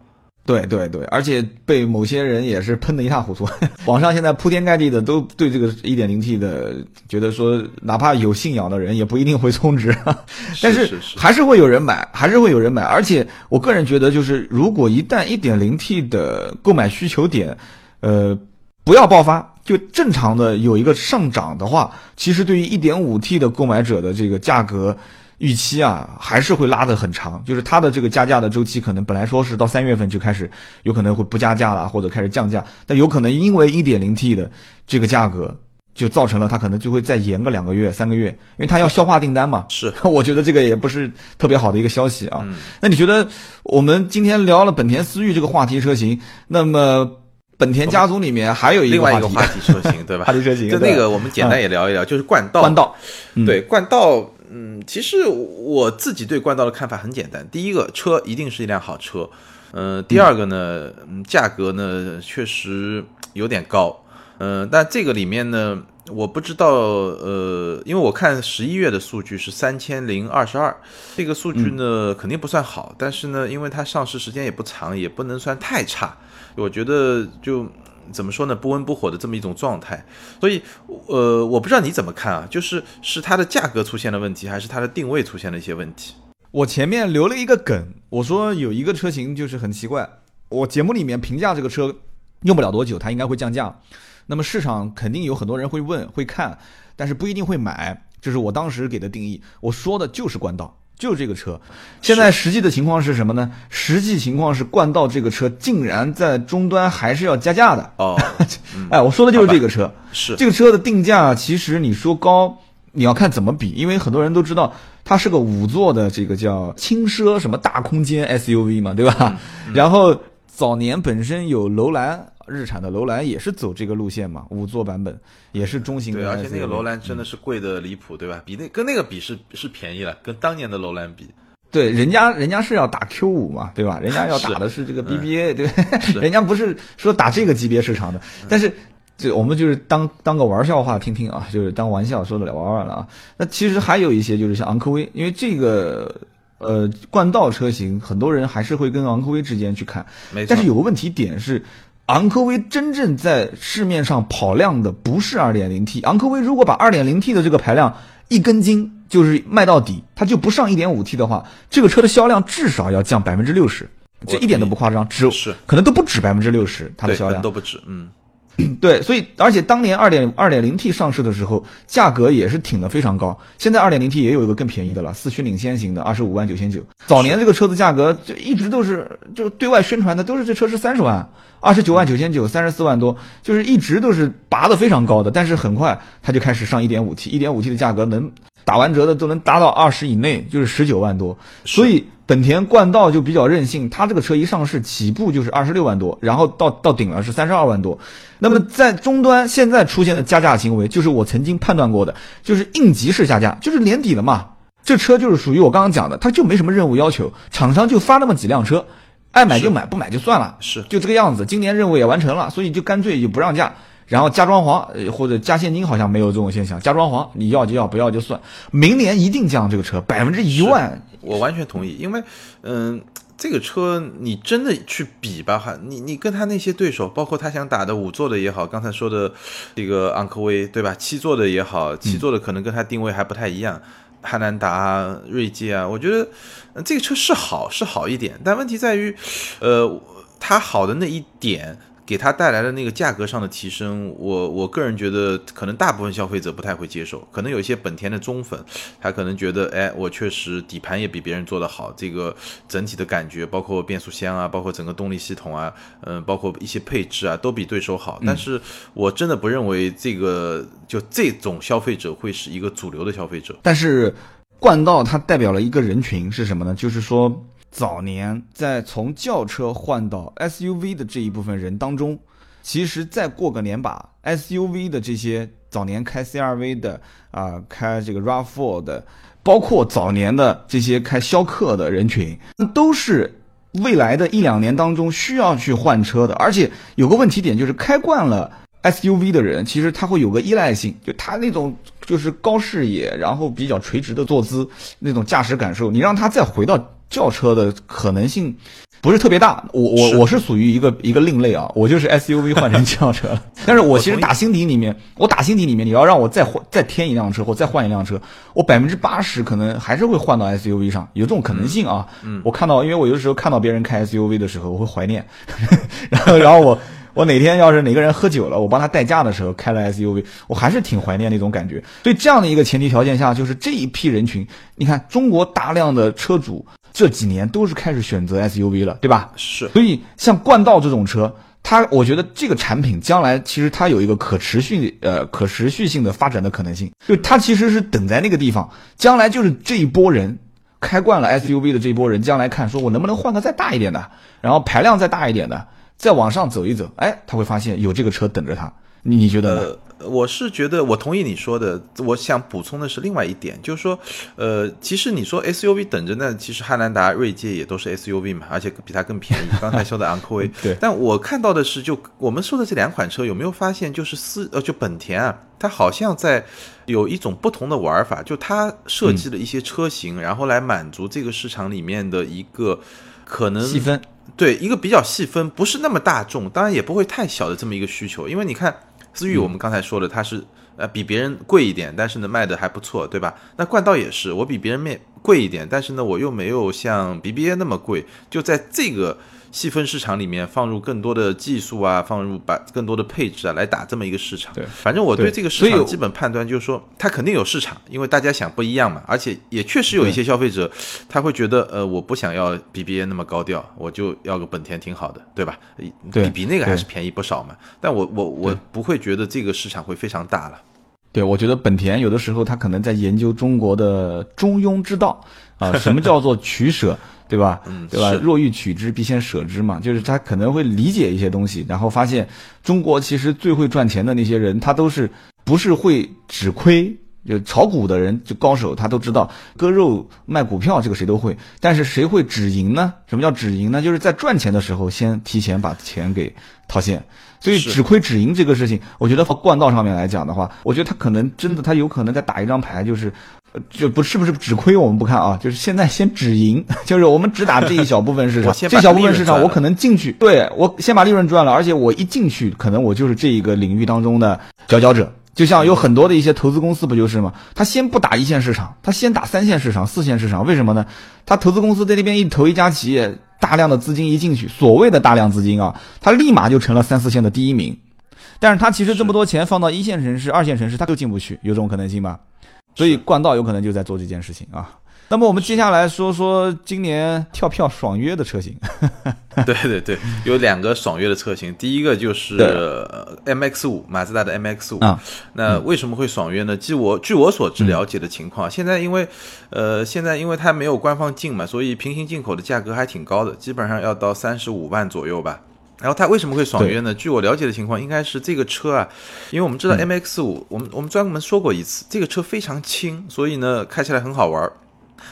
对对对，而且被某些人也是喷得一塌糊涂。网上现在铺天盖地的都对这个 1.0T 的觉得说，哪怕有信仰的人也不一定会充值，但是还是会有人买，还是会有人买。而且我个人觉得，就是如果一旦 1.0T 的购买需求点，呃，不要爆发，就正常的有一个上涨的话，其实对于 1.5T 的购买者的这个价格。预期啊，还是会拉得很长，就是它的这个加价的周期，可能本来说是到三月份就开始，有可能会不加价了，或者开始降价，但有可能因为 1.0T 的这个价格，就造成了它可能就会再延个两个月、三个月，因为它要消化订单嘛。是，我觉得这个也不是特别好的一个消息啊。那你觉得我们今天聊了本田思域这个话题车型，那么本田家族里面还有一另个话题，外一个话题车型，对吧？话题车型，就那个我们简单也聊一聊，就是冠道。冠道，嗯对冠道，嗯，其实我自己对冠道的看法很简单。第一个，车一定是一辆好车。嗯、第二个呢，嗯，价格呢确实有点高。嗯、但这个里面呢，我不知道，呃，因为我看十一月的数据是三千零二十二，这个数据呢、肯定不算好，但是呢，因为它上市时间也不长，也不能算太差。我觉得就怎么说呢，不温不火的这么一种状态。所以，呃，我不知道你怎么看啊？就是是它的价格出现了问题，还是它的定位出现了一些问题？我前面留了一个梗，我说有一个车型就是很奇怪，我节目里面评价这个车用不了多久，它应该会降价。那么市场肯定有很多人会问、会看，但是不一定会买，这是我当时给的定义。我说的就是官道，就这个车。现在实际的情况是什么呢？实际情况是冠道这个车竟然在终端还是要加价的。哦，哎，我说的就是这个车。是这个车的定价，其实你说高，你要看怎么比，因为很多人都知道它是个五座的这个叫轻奢什么大空间 SUV 嘛，对吧？然后早年本身有楼兰，日产的楼兰也是走这个路线嘛，五座版本也是中型的对，而且那个楼兰真的是贵的离谱，对吧？比那跟那个比是是便宜了，跟当年的楼兰比，对，人家人家是要打 Q 五嘛，对吧？人家要打的是这个 BBA，、对吧？人家不是说打这个级别市场的，但是这我们就是当当个玩笑话听听啊，就是当玩笑说的了玩玩了啊。那其实还有一些就是像昂科威，因为这个呃冠道车型，很多人还是会跟昂科威之间去看，没错。但是有个问题点是。昂科威真正在市面上跑量的不是 2.0T，昂科威如果把 2.0T 的这个排量一根筋，就是卖到底，它就不上 1.5T 的话，这个车的销量至少要降百分之六十，这一点都不夸张，只是可能都不止百分之六十，它的销量。都不止，嗯，对，所以而且当年二点二点零 T 上市的时候，价格也是挺的非常高。现在二点零 T 也有一个更便宜的了，四驱领先型的，二十五万九千九。早年这个车子价格就一直都是就对外宣传的都是这车是三十万，二十九万九千九，三十四万多，就是一直都是拔的非常高的。但是很快它就开始上一点五 T，一点五 T 的价格能打完折的都能达到二十以内，就是十九万多。所以本田冠道就比较任性，它这个车一上市起步就是二十六万多，然后到到顶了是三十二万多。那么在终端现在出现的加价行为，就是我曾经判断过的，就是应急式加价，就是年底了嘛。这车就是属于我刚刚讲的，它就没什么任务要求，厂商就发那么几辆车，爱买就买，不买就算了，是就这个样子。今年任务也完成了，所以就干脆就不让价，然后加装潢呃或者加现金，好像没有这种现象。加装潢你要就要，不要就算。明年一定降这个车百分之一万，我完全同意，因为嗯。这个车你真的去比吧，哈，你你跟他那些对手，包括他想打的五座的也好，刚才说的这个昂科威，对吧？七座的也好，七座的可能跟他定位还不太一样，汉兰达、锐界啊，我觉得、呃这个车是好是好一点，但问题在于，呃，它好的那一点。给它带来的那个价格上的提升，我我个人觉得可能大部分消费者不太会接受，可能有一些本田的忠粉，他可能觉得，哎，我确实底盘也比别人做得好，这个整体的感觉，包括变速箱啊，包括整个动力系统啊，嗯、包括一些配置啊，都比对手好。但是我真的不认为这个就这种消费者会是一个主流的消费者。但是冠道它代表了一个人群是什么呢？就是说早年在从轿车换到 SUV 的这一部分人当中，其实再过个年把 SUV 的这些早年开 CRV 的啊、开这个 RAV4 的，包括早年的这些开逍客的人群，都是未来的一两年当中需要去换车的。而且有个问题点就是开惯了 SUV 的人，其实他会有个依赖性，就他那种就是高视野，然后比较垂直的坐姿，那种驾驶感受，你让他再回到轿车的可能性不是特别大。我我我是属于一个一个另类啊，我就是 SUV 换成 轿车了。但是我其实打心底里面，我打心底里面，你要让我再换再添一辆车或再换一辆车，我百分之八十可能还是会换到 SUV 上，有这种可能性啊。嗯，我看到，因为我有的时候看到别人开 SUV 的时候，我会怀念，然后然后我。我哪天要是哪个人喝酒了，我帮他代驾的时候开了 SUV，我还是挺怀念那种感觉。所以这样的一个前提条件下，就是这一批人群，你看中国大量的车主这几年都是开始选择 SUV 了，对吧？是。所以像冠道这种车，它我觉得这个产品将来其实它有一个可持续呃可持续性的发展的可能性，就它其实是等在那个地方，将来就是这一波人开惯了 SUV 的这一波人，将来看说我能不能换个再大一点的，然后排量再大一点的。再往上走一走，哎，他会发现有这个车等着他。你你觉得呢？我是觉得，我同意你说的。我想补充的是另外一点，就是说，呃，其实你说 SUV 等着呢，其实汉兰达、锐界也都是 SUV 嘛，而且比它更便宜。刚才说的昂科威，对。但我看到的是，就我们说的这两款车，有没有发现，就是四呃，就本田啊，它好像在有一种不同的玩法，就它设计了一些车型，然后来满足这个市场里面的一个可能细分。对一个比较细分，不是那么大众，当然也不会太小的这么一个需求。因为你看思域，我们刚才说的，它是呃比别人贵一点，但是呢卖的还不错，对吧？那冠道也是，我比别人卖贵一点，但是呢我又没有像 BBA 那么贵，就在这个。细分市场里面放入更多的技术啊，放入把更多的配置啊，来打这么一个市场。对，反正我对这个市场基本判断就是说，它肯定有市场，因为大家想不一样嘛。而且也确实有一些消费者，他会觉得，呃，我不想要 BBA 那么高调，我就要个本田挺好的，对吧？对，比那个还是便宜不少嘛。但我我我不会觉得这个市场会非常大了。对，我觉得本田有的时候他可能在研究中国的中庸之道啊，什么叫做取舍？对吧？嗯，对吧？若欲取之，必先舍之嘛。就是他可能会理解一些东西，然后发现中国其实最会赚钱的那些人，他都是不是会只亏？就炒股的人，就高手，他都知道割肉卖股票，这个谁都会。但是谁会止盈呢？什么叫止盈呢？就是在赚钱的时候，先提前把钱给套现。所以止亏止盈这个事情，我觉得放冠道上面来讲的话，我觉得他可能真的，他有可能在打一张牌，就是。就不是不是只亏我们不看啊，就是现在先止盈，就是我们只打这一小部分市 场，这小部分市场我可能进去，对我先把利润赚了，而且我一进去，可能我就是这一个领域当中的佼佼者。就像有很多的一些投资公司不就是吗？他先不打一线市场，他先打三线市场、四线市场，为什么呢？他投资公司在那边一投一家企业，大量的资金一进去，所谓的大量资金啊，他立马就成了三四线的第一名。但是他其实这么多钱放到一线城市、二线城市，他都进不去，有这种可能性吗？所以冠道有可能就在做这件事情啊。那么我们接下来说说今年跳票爽约的车型。对对对，有两个爽约的车型，第一个就是 MX 五，马自达的 MX 五。啊，那为什么会爽约呢？据我据我所知了解的情况，现在因为呃现在因为它没有官方进嘛，所以平行进口的价格还挺高的，基本上要到三十五万左右吧。然后它为什么会爽约呢？据我了解的情况，应该是这个车啊，因为我们知道 M X 五，我们我们专门说过一次，这个车非常轻，所以呢开起来很好玩。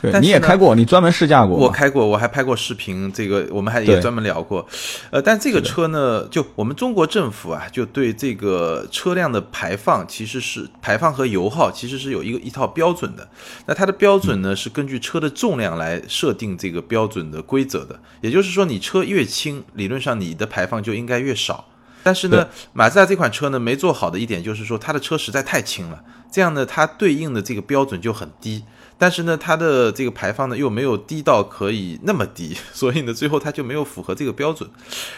对，你也开过，你专门试驾过。我开过，我还拍过视频。这个我们还也专门聊过。呃，但这个车呢，就我们中国政府啊，就对这个车辆的排放，其实是排放和油耗，其实是有一个一套标准的。那它的标准呢，是根据车的重量来设定这个标准的规则的。也就是说，你车越轻，理论上你的排放就应该越少。但是呢，马自达这款车呢，没做好的一点就是说，它的车实在太轻了，这样呢，它对应的这个标准就很低。但是呢，它的这个排放呢又没有低到可以那么低，所以呢，最后它就没有符合这个标准。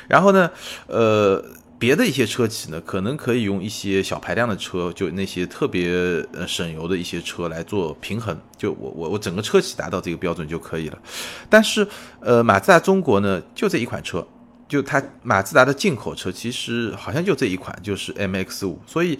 然后呢，呃，别的一些车企呢，可能可以用一些小排量的车，就那些特别呃省油的一些车来做平衡。就我我我整个车企达到这个标准就可以了。但是呃，马自达中国呢，就这一款车，就它马自达的进口车其实好像就这一款，就是 MX 五，所以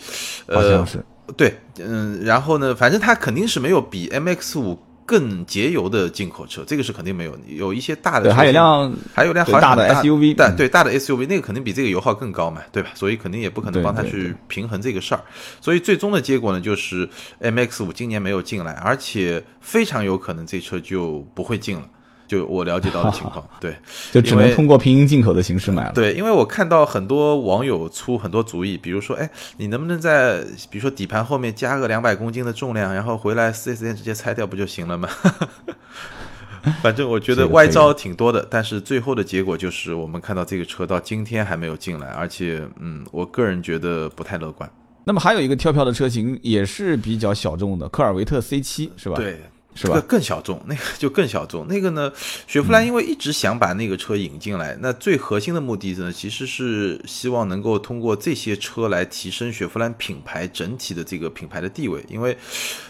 好像是。对，嗯，然后呢，反正它肯定是没有比 MX 五更节油的进口车，这个是肯定没有。有一些大的，还有辆，还有辆好大的 SUV，但对大的 SUV 那个肯定比这个油耗更高嘛，对吧？所以肯定也不可能帮他去平衡这个事儿。所以最终的结果呢，就是 MX 五今年没有进来，而且非常有可能这车就不会进了。就我了解到的情况，对，就只能通过平行进口的形式买了。对，因为我看到很多网友出很多主意，比如说，哎，你能不能在比如说底盘后面加个两百公斤的重量，然后回来四 S 店直接拆掉不就行了吗？反正我觉得歪招挺多的，但是最后的结果就是我们看到这个车到今天还没有进来，而且，嗯，我个人觉得不太乐观。那么还有一个跳票的车型也是比较小众的，科尔维特 C 七是吧？对。是吧？更小众，那个就更小众。那个呢，雪佛兰因为一直想把那个车引进来，那最核心的目的呢，其实是希望能够通过这些车来提升雪佛兰品牌整体的这个品牌的地位。因为，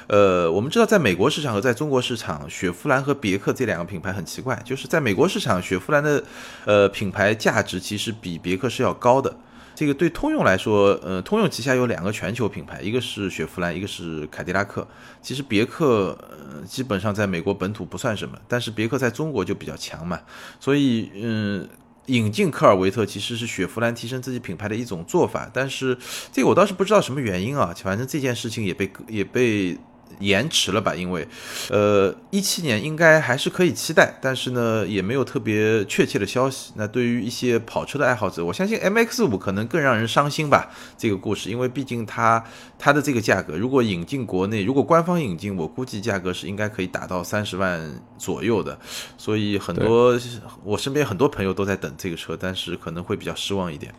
呃，我们知道在美国市场和在中国市场，雪佛兰和别克这两个品牌很奇怪，就是在美国市场，雪佛兰的呃品牌价值其实比别克是要高的。这个对通用来说，呃，通用旗下有两个全球品牌，一个是雪佛兰，一个是凯迪拉克。其实别克，呃，基本上在美国本土不算什么，但是别克在中国就比较强嘛。所以，嗯，引进科尔维特其实是雪佛兰提升自己品牌的一种做法。但是这个我倒是不知道什么原因啊，反正这件事情也被也被。延迟了吧？因为，呃，一七年应该还是可以期待，但是呢，也没有特别确切的消息。那对于一些跑车的爱好者，我相信 M X 五可能更让人伤心吧。这个故事，因为毕竟它它的这个价格，如果引进国内，如果官方引进，我估计价格是应该可以达到三十万左右的。所以很多我身边很多朋友都在等这个车，但是可能会比较失望一点。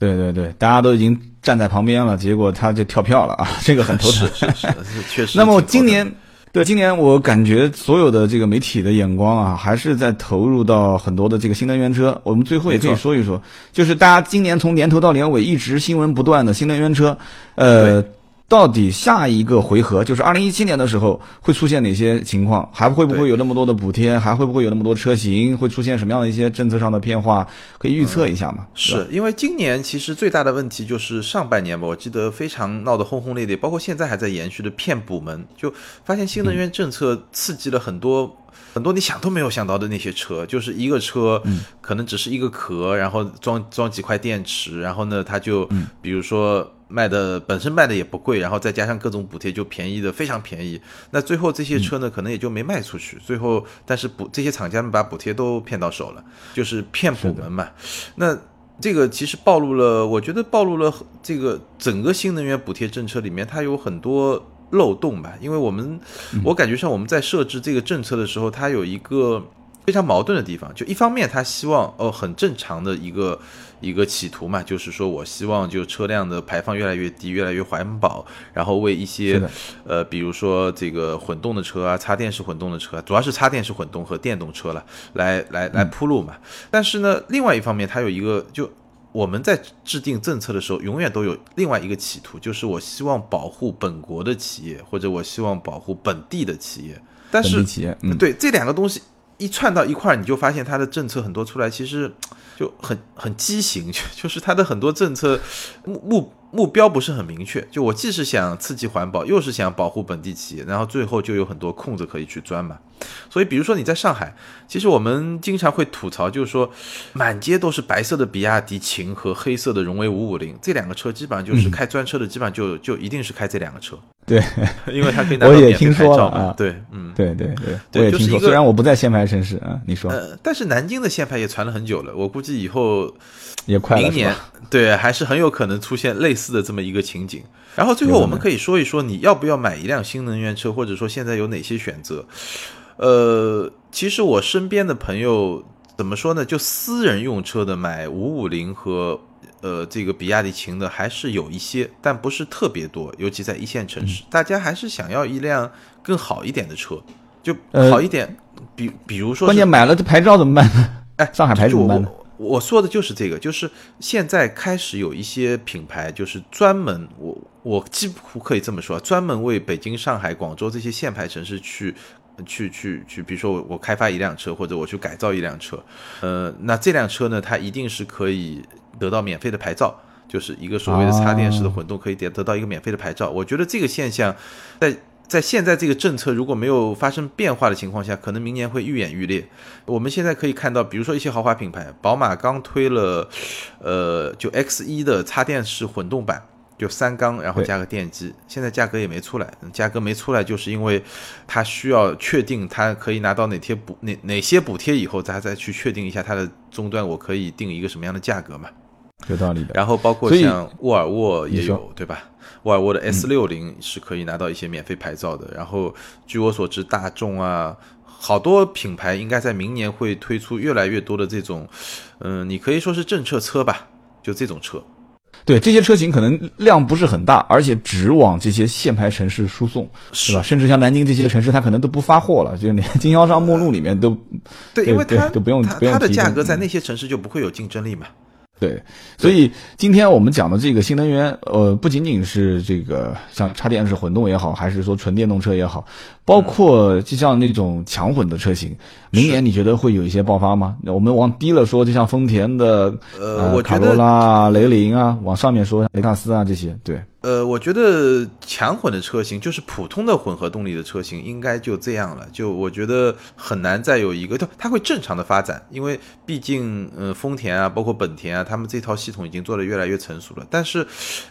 对对对，大家都已经站在旁边了，结果他就跳票了啊，这个很头疼。是是是，确实。那么今年，对今年我感觉所有的这个媒体的眼光啊，还是在投入到很多的这个新能源车。我们最后也可以说一说，就是大家今年从年头到年尾一直新闻不断的新能源车，呃。到底下一个回合就是二零一七年的时候会出现哪些情况？还会不会有那么多的补贴？还会不会有那么多车型？会出现什么样的一些政策上的变化？可以预测一下吗？是因为今年其实最大的问题就是上半年吧，我记得非常闹得轰轰烈烈，包括现在还在延续的骗补门，就发现新能源政策刺激了很多很多你想都没有想到的那些车，就是一个车可能只是一个壳，然后装装几块电池，然后呢，它就比如说。卖的本身卖的也不贵，然后再加上各种补贴，就便宜的非常便宜。那最后这些车呢，可能也就没卖出去。最后，但是补这些厂家们把补贴都骗到手了，就是骗补门嘛。那这个其实暴露了，我觉得暴露了这个整个新能源补贴政策里面它有很多漏洞吧。因为我们我感觉上我们在设置这个政策的时候，它有一个非常矛盾的地方。就一方面，它希望哦很正常的一个。一个企图嘛，就是说我希望就车辆的排放越来越低，越来越环保，然后为一些呃，比如说这个混动的车啊，插电式混动的车，主要是插电式混动和电动车了，来来来铺路嘛。但是呢，另外一方面，它有一个就我们在制定政策的时候，永远都有另外一个企图，就是我希望保护本国的企业，或者我希望保护本地的企业。但是企业，对这两个东西一串到一块儿，你就发现他的政策很多出来，其实。就很很畸形，就是他的很多政策目目目标不是很明确。就我既是想刺激环保，又是想保护本地企业，然后最后就有很多空子可以去钻嘛。所以，比如说你在上海，其实我们经常会吐槽，就是说满街都是白色的比亚迪秦和黑色的荣威五五零这两个车，基本上就是开专车的，基本上就就一定是开这两个车。对，因为它可以拿到免费牌照嘛。对，嗯，对对对，我也听说。虽然我不在限牌城市啊，你说。呃，但是南京的限牌也传了很久了，我估计以后也快明年对，还是很有可能出现类似的这么一个情景。然后最后我们可以说一说，你要不要买一辆新能源车，或者说现在有哪些选择？呃，其实我身边的朋友怎么说呢？就私人用车的买五五零和。呃，这个比亚迪秦的还是有一些，但不是特别多，尤其在一线城市，大家还是想要一辆更好一点的车，就好一点。比比如说，关键买了这牌照怎么办呢？哎，上海牌怎么办呢？我说的就是这个，就是现在开始有一些品牌，就是专门我我几乎可以这么说，专门为北京、上海、广州这些限牌城市去。去去去，比如说我我开发一辆车，或者我去改造一辆车，呃，那这辆车呢，它一定是可以得到免费的牌照，就是一个所谓的插电式的混动，可以得得到一个免费的牌照。我觉得这个现象，在在现在这个政策如果没有发生变化的情况下，可能明年会愈演愈烈。我们现在可以看到，比如说一些豪华品牌，宝马刚推了，呃，就 X 一的插电式混动版。就三缸，然后加个电机。现在价格也没出来，价格没出来，就是因为它需要确定它可以拿到哪些补哪哪些补贴以后，再再去确定一下它的终端，我可以定一个什么样的价格嘛？有道理的。然后包括像沃尔沃也有，对吧？沃尔沃的 S 六零是可以拿到一些免费牌照的。然后据我所知，大众啊，好多品牌应该在明年会推出越来越多的这种，嗯，你可以说是政策车吧，就这种车。对这些车型可能量不是很大，而且只往这些限牌城市输送，是吧？甚至像南京这些城市，它可能都不发货了，就连经销商目录里面都对，因为它都不用不用它的价格在那些城市就不会有竞争力嘛。对，所以今天我们讲的这个新能源，呃，不仅仅是这个像插电式混动也好，还是说纯电动车也好，包括就像那种强混的车型，明年你觉得会有一些爆发吗？那我们往低了说，就像丰田的呃卡罗拉、雷凌啊，往上面说雷克萨斯啊这些，对，呃，我觉得强混的车型，就是普通的混合动力的车型，应该就这样了。就我觉得很难再有一个，它它会正常的发展，因为毕竟，呃，丰田啊，包括本田啊，他们这套系统已经做得越来越成熟了。但是，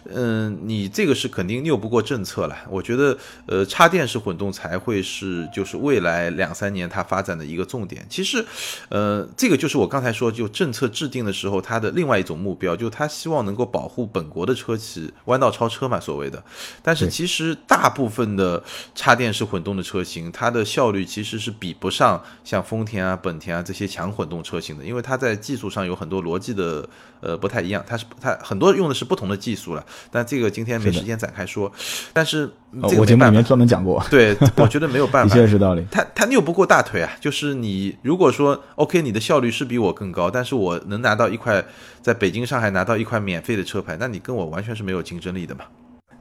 嗯、你这个是肯定拗不过政策了。我觉得，呃，插电式混动才会是就是未来两三年它发展的一个重点。其实，呃，这个就是我刚才说，就政策制定的时候，它的另外一种目标，就它希望能够保护本国的车企弯道超车嘛，所谓的。但是其实大部分的插电式混动的车型，它的效率其实是比不上像丰田啊、本田啊这些强混动车型的，因为它在技术上有很多逻辑的呃不太一样，它是它很多用的是不同的技术了。但这个今天没时间展开说，但是呃我节目里面没。专门讲过，对，我觉得没有办的法，确是道理。他他拗不过大腿啊，就是你如果说 OK，你的效率是比我更高，但是我能拿到一块在北京、上海拿到一块免费的车牌，那你跟我完全是没有竞争力的嘛。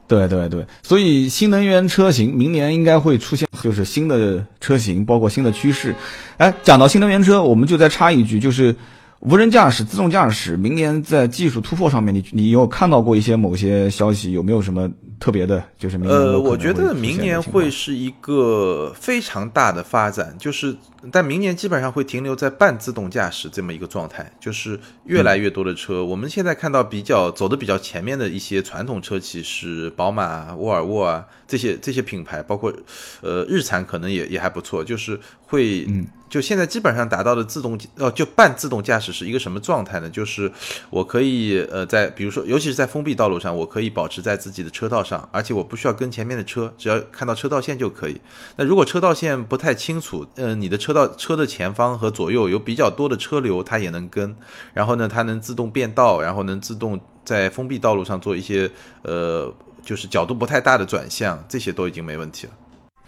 对对对，所以新能源车型明年应该会出现，就是新的车型，包括新的趋势。哎，讲到新能源车，我们就再插一句，就是无人驾驶、自动驾驶，明年在技术突破上面，你你有看到过一些某些消息？有没有什么特别的？就是明年呃，我觉得明年会是一个非常大的发展，就是但明年基本上会停留在半自动驾驶这么一个状态，就是越来越多的车，我们现在看到比较走的比较前面的一些传统车企是宝马、沃尔沃啊这些这些品牌，包括呃日产可能也也还不错，就是会嗯就现在基本上达到的自动呃就半自动驾驶是一个什么状态呢？就是我可以呃在比如说尤其是在封闭道路上，我可以保持在自己的车道上，而且我不需要跟前面的车，只要看到车道线就可以。那如果车道线不太清楚，呃，你的车道车的前方和左右有比较多的车流，它也能跟。然后呢，它能自动变道，然后能自动在封闭道路上做一些呃，就是角度不太大的转向，这些都已经没问题了。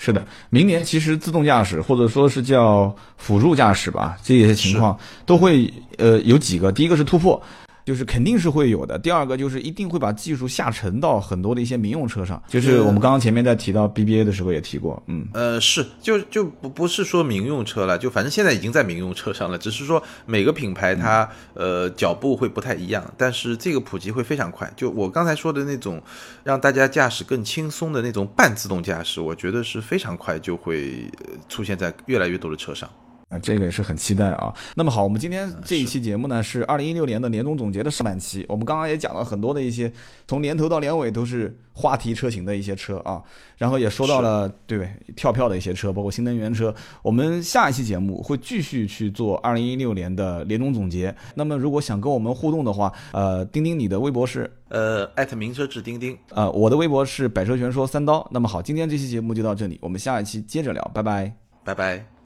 是的，明年其实自动驾驶或者说是叫辅助驾驶吧，这些情况都会呃有几个，第一个是突破。就是肯定是会有的。第二个就是一定会把技术下沉到很多的一些民用车上，就是我们刚刚前面在提到 BBA 的时候也提过，嗯，呃，是，就就不不是说民用车了，就反正现在已经在民用车上了，只是说每个品牌它呃脚步会不太一样，但是这个普及会非常快。就我刚才说的那种让大家驾驶更轻松的那种半自动驾驶，我觉得是非常快就会呃出现在越来越多的车上。啊，这个也是很期待啊。那么好，我们今天这一期节目呢是二零一六年的年终总结的上半期，我们刚刚也讲了很多的一些从年头到年尾都是话题车型的一些车啊，然后也说到了对跳票的一些车，包括新能源车。我们下一期节目会继续去做二零一六年的年终总结。那么如果想跟我们互动的话，呃，钉钉你的微博是呃，艾特名车志钉钉，呃，我的微博是百车全说三刀。那么好，今天这期节目就到这里，我们下一期接着聊，拜拜。拜拜。